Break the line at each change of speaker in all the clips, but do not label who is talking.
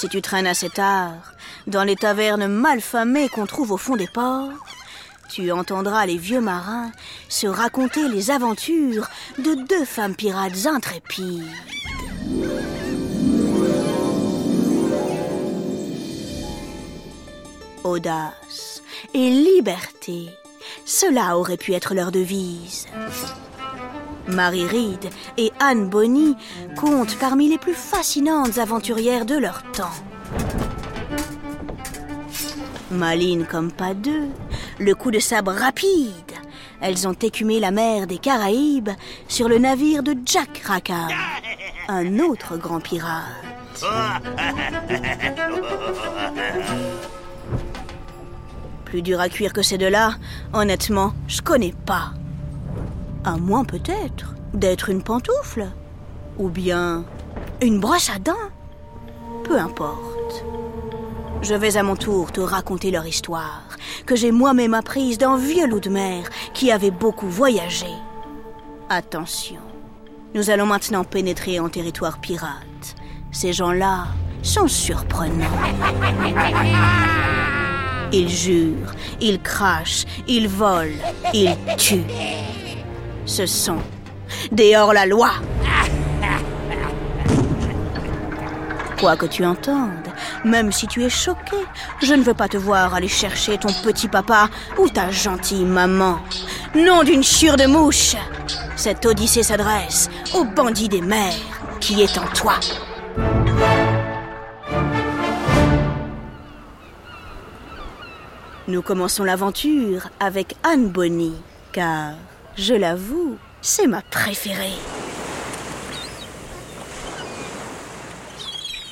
Si tu traînes assez tard, dans les tavernes malfamées qu'on trouve au fond des ports, tu entendras les vieux marins se raconter les aventures de deux femmes pirates intrépides. Audace et liberté, cela aurait pu être leur devise. Marie Reed et Anne Bonny comptent parmi les plus fascinantes aventurières de leur temps. Malines comme pas deux, le coup de sabre rapide, elles ont écumé la mer des Caraïbes sur le navire de Jack Rackham, un autre grand pirate. Plus dur à cuire que ces deux-là, honnêtement, je connais pas. À moins peut-être d'être une pantoufle. Ou bien une brosse à dents. Peu importe. Je vais à mon tour te raconter leur histoire, que j'ai moi-même apprise d'un vieux loup de mer qui avait beaucoup voyagé. Attention, nous allons maintenant pénétrer en territoire pirate. Ces gens-là sont surprenants. Ils jurent, ils crachent, ils volent, ils tuent. Ce sont des hors-la-loi. Quoi que tu entendes, même si tu es choqué, je ne veux pas te voir aller chercher ton petit papa ou ta gentille maman. Nom d'une chure de mouche Cette odyssée s'adresse au bandit des mers qui est en toi. Nous commençons l'aventure avec Anne Bonny, car, je l'avoue, c'est ma préférée.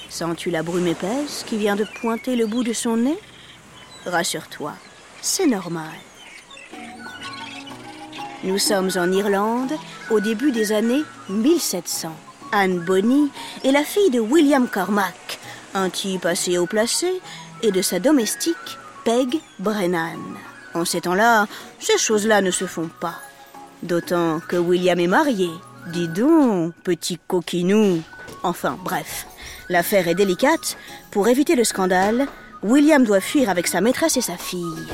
Sens-tu la brume épaisse qui vient de pointer le bout de son nez? Rassure-toi, c'est normal. Nous sommes en Irlande au début des années 1700. Anne Bonny est la fille de William Cormac, un type assez haut placé, et de sa domestique Peg Brennan. En ces temps-là, ces choses-là ne se font pas. D'autant que William est marié. Dis donc, petit coquinou. Enfin, bref. L'affaire est délicate. Pour éviter le scandale, William doit fuir avec sa maîtresse et sa fille.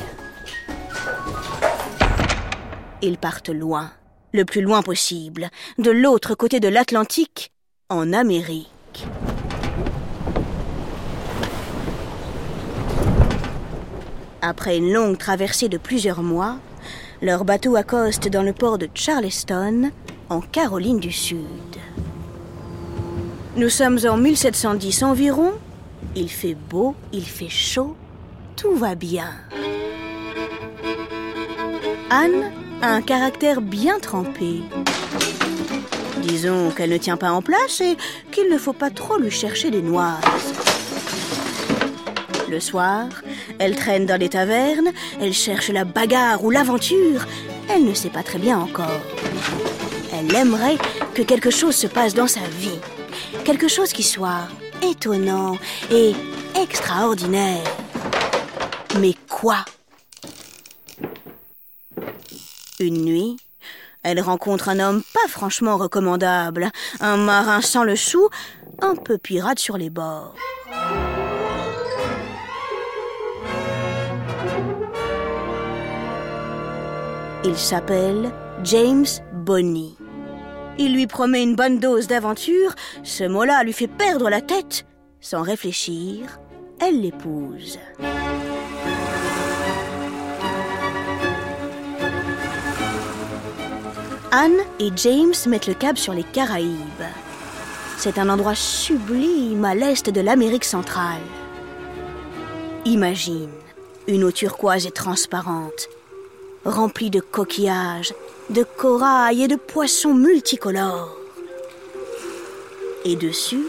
Ils partent loin, le plus loin possible, de l'autre côté de l'Atlantique, en Amérique. Après une longue traversée de plusieurs mois, leur bateau accoste dans le port de Charleston, en Caroline du Sud. Nous sommes en 1710 environ. Il fait beau, il fait chaud, tout va bien. Anne a un caractère bien trempé. Disons qu'elle ne tient pas en place et qu'il ne faut pas trop lui chercher des noises. Le soir, elle traîne dans les tavernes, elle cherche la bagarre ou l'aventure, elle ne sait pas très bien encore. Elle aimerait que quelque chose se passe dans sa vie, quelque chose qui soit étonnant et extraordinaire. Mais quoi? Une nuit, elle rencontre un homme pas franchement recommandable, un marin sans le sou, un peu pirate sur les bords. Il s'appelle James Bonny. Il lui promet une bonne dose d'aventure, ce mot-là lui fait perdre la tête. Sans réfléchir, elle l'épouse. Anne et James mettent le cap sur les Caraïbes. C'est un endroit sublime à l'est de l'Amérique centrale. Imagine une eau turquoise et transparente, remplie de coquillages, de corail et de poissons multicolores. Et dessus,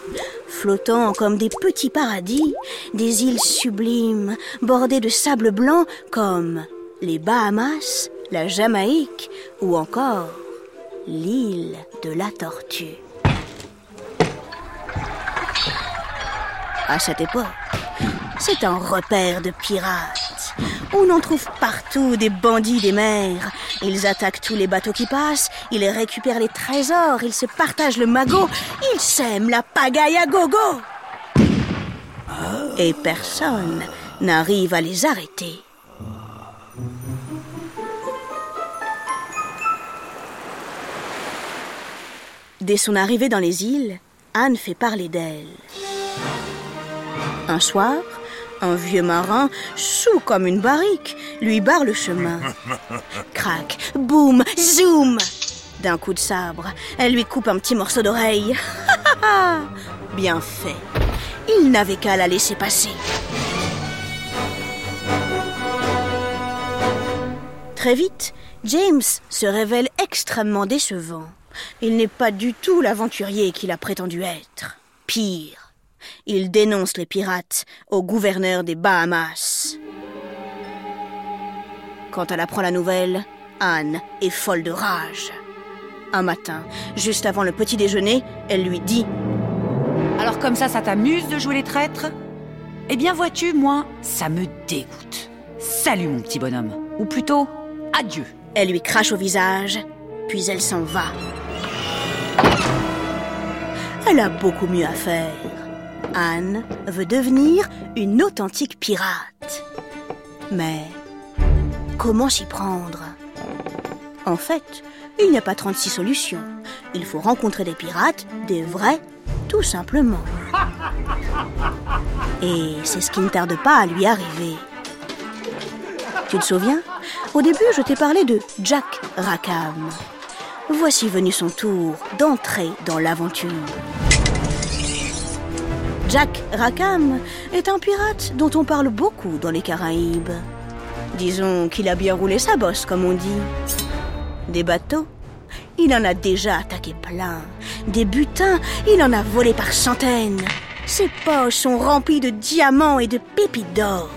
flottant comme des petits paradis, des îles sublimes, bordées de sable blanc comme les Bahamas, la Jamaïque ou encore l'île de la Tortue. À cette époque, c'est un repère de pirates. On en trouve partout des bandits des mers. Ils attaquent tous les bateaux qui passent, ils récupèrent les trésors, ils se partagent le magot, ils sèment la pagaille à gogo. Et personne n'arrive à les arrêter. Dès son arrivée dans les îles, Anne fait parler d'elle. Un soir, un vieux marin, sous comme une barrique, lui barre le chemin. Crac, boum, zoom D'un coup de sabre, elle lui coupe un petit morceau d'oreille. Bien fait. Il n'avait qu'à la laisser passer. Très vite, James se révèle extrêmement décevant. Il n'est pas du tout l'aventurier qu'il a prétendu être. Pire, il dénonce les pirates au gouverneur des Bahamas. Quand elle apprend la nouvelle, Anne est folle de rage. Un matin, juste avant le petit déjeuner, elle lui dit
Alors comme ça, ça t'amuse de jouer les traîtres? Eh bien vois-tu, moi, ça me dégoûte. Salut mon petit bonhomme. Ou plutôt, adieu.
Elle lui crache au visage, puis elle s'en va. Elle a beaucoup mieux à faire. Anne veut devenir une authentique pirate. Mais comment s'y prendre? En fait, il n'y a pas 36 solutions. Il faut rencontrer des pirates, des vrais, tout simplement. Et c'est ce qui ne tarde pas à lui arriver. Tu te souviens? Au début, je t'ai parlé de Jack Rackham. Voici venu son tour d'entrer dans l'aventure. Jack Rackham est un pirate dont on parle beaucoup dans les Caraïbes. Disons qu'il a bien roulé sa bosse, comme on dit. Des bateaux, il en a déjà attaqué plein. Des butins, il en a volé par centaines. Ses poches sont remplies de diamants et de pépites d'or.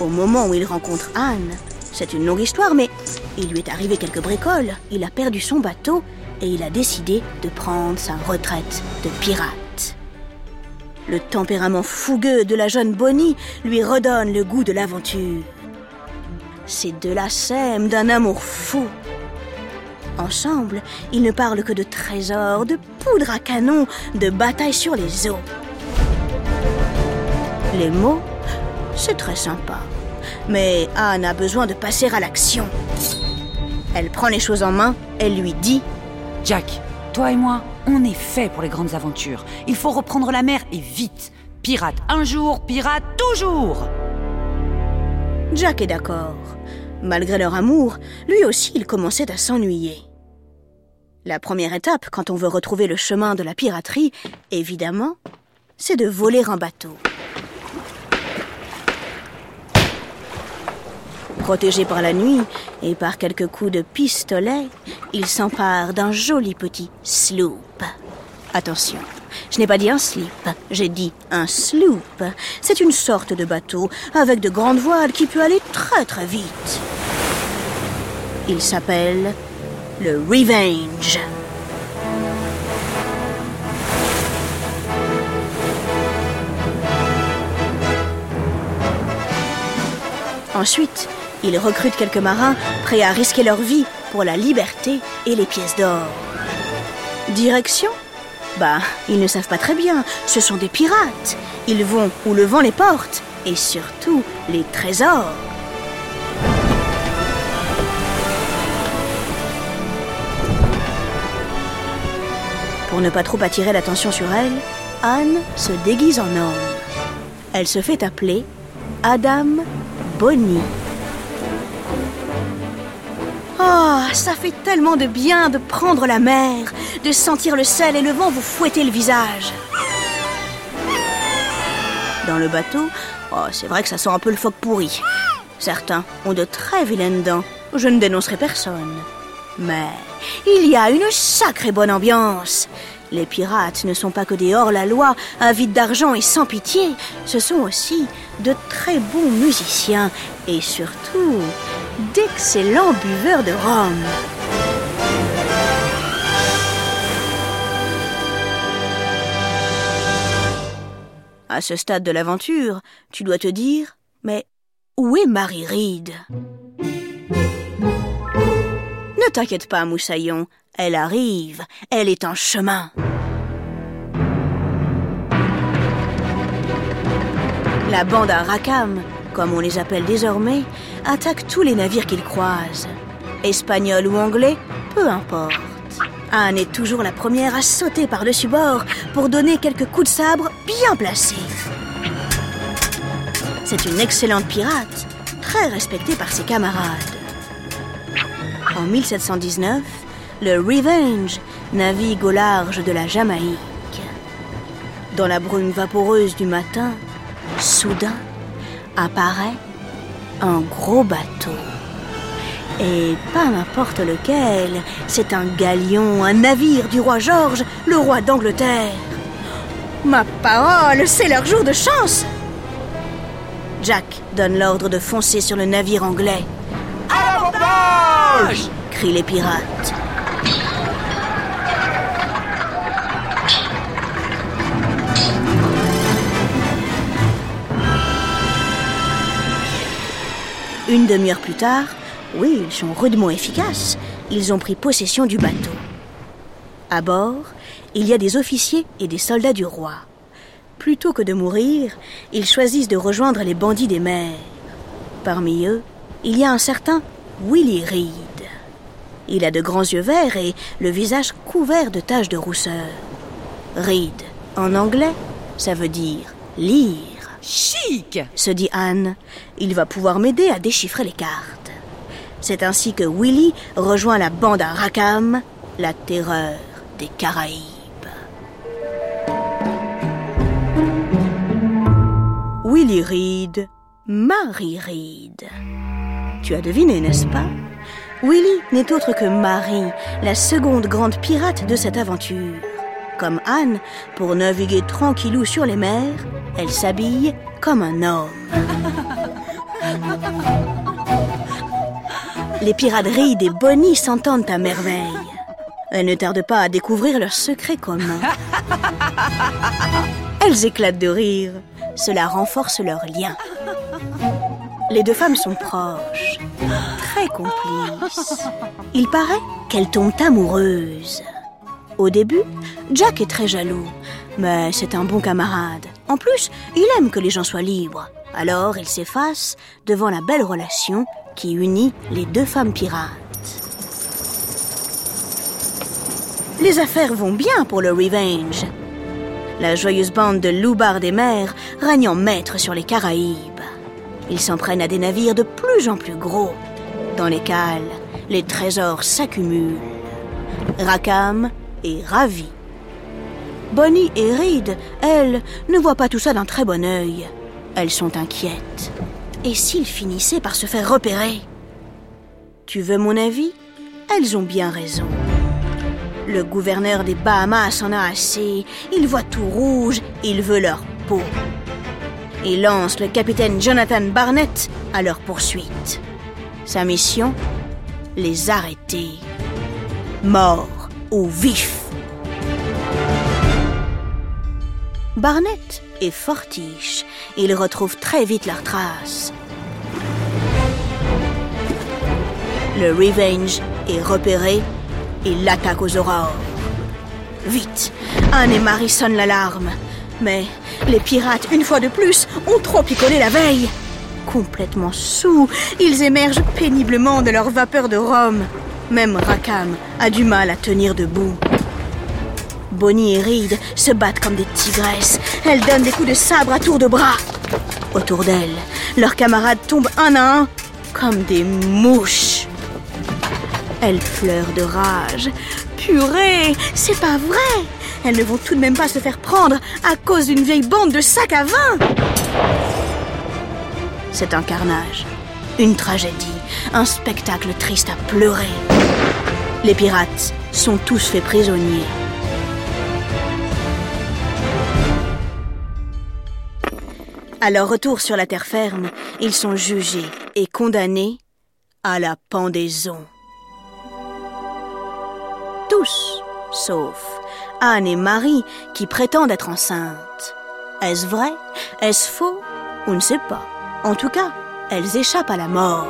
Au moment où il rencontre Anne, c'est une longue histoire, mais il lui est arrivé quelques bricoles. Il a perdu son bateau et il a décidé de prendre sa retraite de pirate. Le tempérament fougueux de la jeune Bonnie lui redonne le goût de l'aventure. Ces deux-là s'aiment d'un amour fou. Ensemble, ils ne parlent que de trésors, de poudre à canon, de batailles sur les eaux. Les mots, c'est très sympa. Mais Anne a besoin de passer à l'action. Elle prend les choses en main, elle lui dit
Jack, toi et moi, on est fait pour les grandes aventures. Il faut reprendre la mer et vite. Pirate un jour, pirate toujours.
Jack est d'accord. Malgré leur amour, lui aussi il commençait à s'ennuyer. La première étape, quand on veut retrouver le chemin de la piraterie, évidemment, c'est de voler un bateau. Protégé par la nuit et par quelques coups de pistolet, il s'empare d'un joli petit sloop. Attention, je n'ai pas dit un slip, j'ai dit un sloop. C'est une sorte de bateau avec de grandes voiles qui peut aller très très vite. Il s'appelle le Revenge. Ensuite, il recrute quelques marins prêts à risquer leur vie pour la liberté et les pièces d'or. Direction? Bah, ils ne savent pas très bien, ce sont des pirates. Ils vont où le vent les porte, et surtout les trésors. Pour ne pas trop attirer l'attention sur elle, Anne se déguise en homme. Elle se fait appeler Adam Bonnie. Oh, ça fait tellement de bien de prendre la mer, de sentir le sel et le vent vous fouetter le visage. Dans le bateau, oh, c'est vrai que ça sent un peu le phoque pourri. Certains ont de très vilaines dents. Je ne dénoncerai personne. Mais il y a une sacrée bonne ambiance. Les pirates ne sont pas que des hors-la-loi, avides d'argent et sans pitié. Ce sont aussi de très bons musiciens et surtout d'excellents buveurs de rhum. À ce stade de l'aventure, tu dois te dire, mais où est Marie Reed? Ne t'inquiète pas, Moussaillon, elle arrive, elle est en chemin. La bande à Rakam, comme on les appelle désormais, attaque tous les navires qu'ils croisent. Espagnol ou anglais, peu importe. Anne est toujours la première à sauter par-dessus bord pour donner quelques coups de sabre bien placés. C'est une excellente pirate, très respectée par ses camarades. En 1719, le Revenge navigue au large de la Jamaïque. Dans la brume vaporeuse du matin, soudain apparaît un gros bateau. Et pas n'importe lequel, c'est un galion, un navire du roi George, le roi d'Angleterre. Ma parole, c'est leur jour de chance Jack donne l'ordre de foncer sur le navire anglais.
À
crient les pirates. Une demi-heure plus tard, oui, ils sont rudement efficaces. Ils ont pris possession du bateau. À bord, il y a des officiers et des soldats du roi. Plutôt que de mourir, ils choisissent de rejoindre les bandits des mers. Parmi eux, il y a un certain Willy Reed. Il a de grands yeux verts et le visage couvert de taches de rousseur. Reed, en anglais, ça veut dire lire.
Chic
se dit Anne. Il va pouvoir m'aider à déchiffrer les cartes. C'est ainsi que Willy rejoint la bande à Rackham, la terreur des Caraïbes. Willy Reed, Marie Reed. Tu as deviné, n'est-ce pas? Willy n'est autre que Marie, la seconde grande pirate de cette aventure. Comme Anne, pour naviguer tranquillou sur les mers, elle s'habille comme un homme. Les pirates Reed et Bonnie s'entendent à merveille. Elles ne tardent pas à découvrir leur secret commun. Elles éclatent de rire. Cela renforce leur lien. Les deux femmes sont proches, très complices. Il paraît qu'elles tombent amoureuses. Au début, Jack est très jaloux, mais c'est un bon camarade. En plus, il aime que les gens soient libres. Alors, il s'efface devant la belle relation qui unit les deux femmes pirates. Les affaires vont bien pour le Revenge. La joyeuse bande de loupards des mers règne en maître sur les Caraïbes. Ils s'en prennent à des navires de plus en plus gros. Dans les cales, les trésors s'accumulent. Rackham est ravi. Bonnie et Reed, elles, ne voient pas tout ça d'un très bon œil. Elles sont inquiètes. Et s'ils finissaient par se faire repérer? Tu veux mon avis? Elles ont bien raison. Le gouverneur des Bahamas en a assez. Il voit tout rouge, il veut leur peau. Il lance le capitaine Jonathan Barnett à leur poursuite. Sa mission? Les arrêter. Mort ou vif. Barnett est fortiche. Ils retrouvent très vite leurs traces. Le Revenge est repéré et l'attaque aux aurores. Vite, Anne et Marie sonnent l'alarme. Mais les pirates, une fois de plus, ont trop picolé la veille. Complètement sous, ils émergent péniblement de leur vapeur de rhum. Même Rackham a du mal à tenir debout. Bonnie et Reed se battent comme des tigresses. Elles donnent des coups de sabre à tour de bras. Autour d'elles, leurs camarades tombent un à un comme des mouches. Elles pleurent de rage. Purée, c'est pas vrai Elles ne vont tout de même pas se faire prendre à cause d'une vieille bande de sacs à vin C'est un carnage, une tragédie, un spectacle triste à pleurer. Les pirates sont tous faits prisonniers. À leur retour sur la terre ferme, ils sont jugés et condamnés à la pendaison. Tous, sauf Anne et Marie qui prétendent être enceintes. Est-ce vrai? Est-ce faux? On ne sait pas. En tout cas, elles échappent à la mort.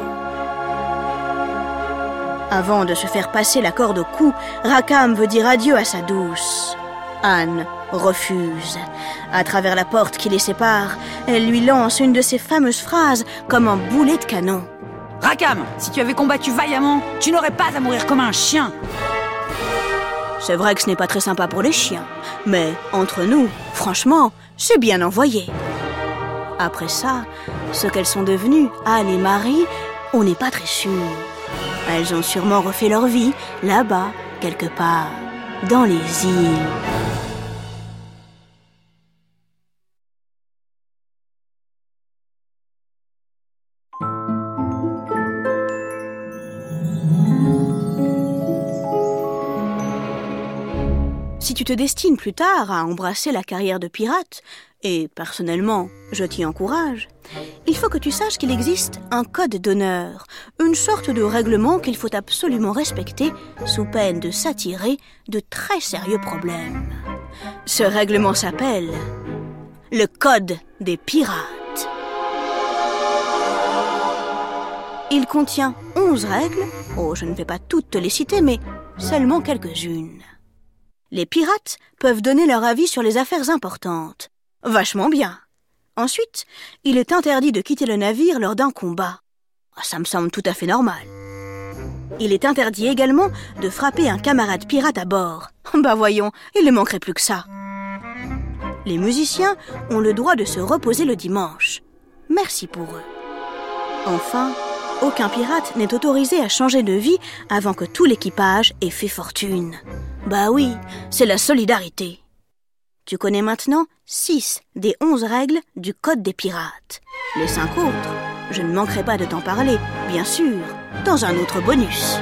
Avant de se faire passer la corde au cou, Rackham veut dire adieu à sa douce. Anne refuse. À travers la porte qui les sépare, elle lui lance une de ses fameuses phrases comme un boulet de canon.
Rakam, si tu avais combattu vaillamment, tu n'aurais pas à mourir comme un chien.
C'est vrai que ce n'est pas très sympa pour les chiens, mais entre nous, franchement, c'est bien envoyé. Après ça, ce qu'elles sont devenues, Anne et Marie, on n'est pas très sûr. Elles ont sûrement refait leur vie là-bas, quelque part, dans les îles. Tu te destines plus tard à embrasser la carrière de pirate, et personnellement, je t'y encourage, il faut que tu saches qu'il existe un code d'honneur, une sorte de règlement qu'il faut absolument respecter sous peine de s'attirer de très sérieux problèmes. Ce règlement s'appelle le Code des pirates. Il contient 11 règles, oh je ne vais pas toutes te les citer, mais seulement quelques-unes. Les pirates peuvent donner leur avis sur les affaires importantes. Vachement bien. Ensuite, il est interdit de quitter le navire lors d'un combat. Ah, ça me semble tout à fait normal. Il est interdit également de frapper un camarade pirate à bord. Bah voyons, il ne manquerait plus que ça. Les musiciens ont le droit de se reposer le dimanche. Merci pour eux. Enfin, aucun pirate n'est autorisé à changer de vie avant que tout l'équipage ait fait fortune. Bah oui, c'est la solidarité. Tu connais maintenant 6 des 11 règles du Code des pirates. Les 5 autres, je ne manquerai pas de t'en parler, bien sûr, dans un autre bonus.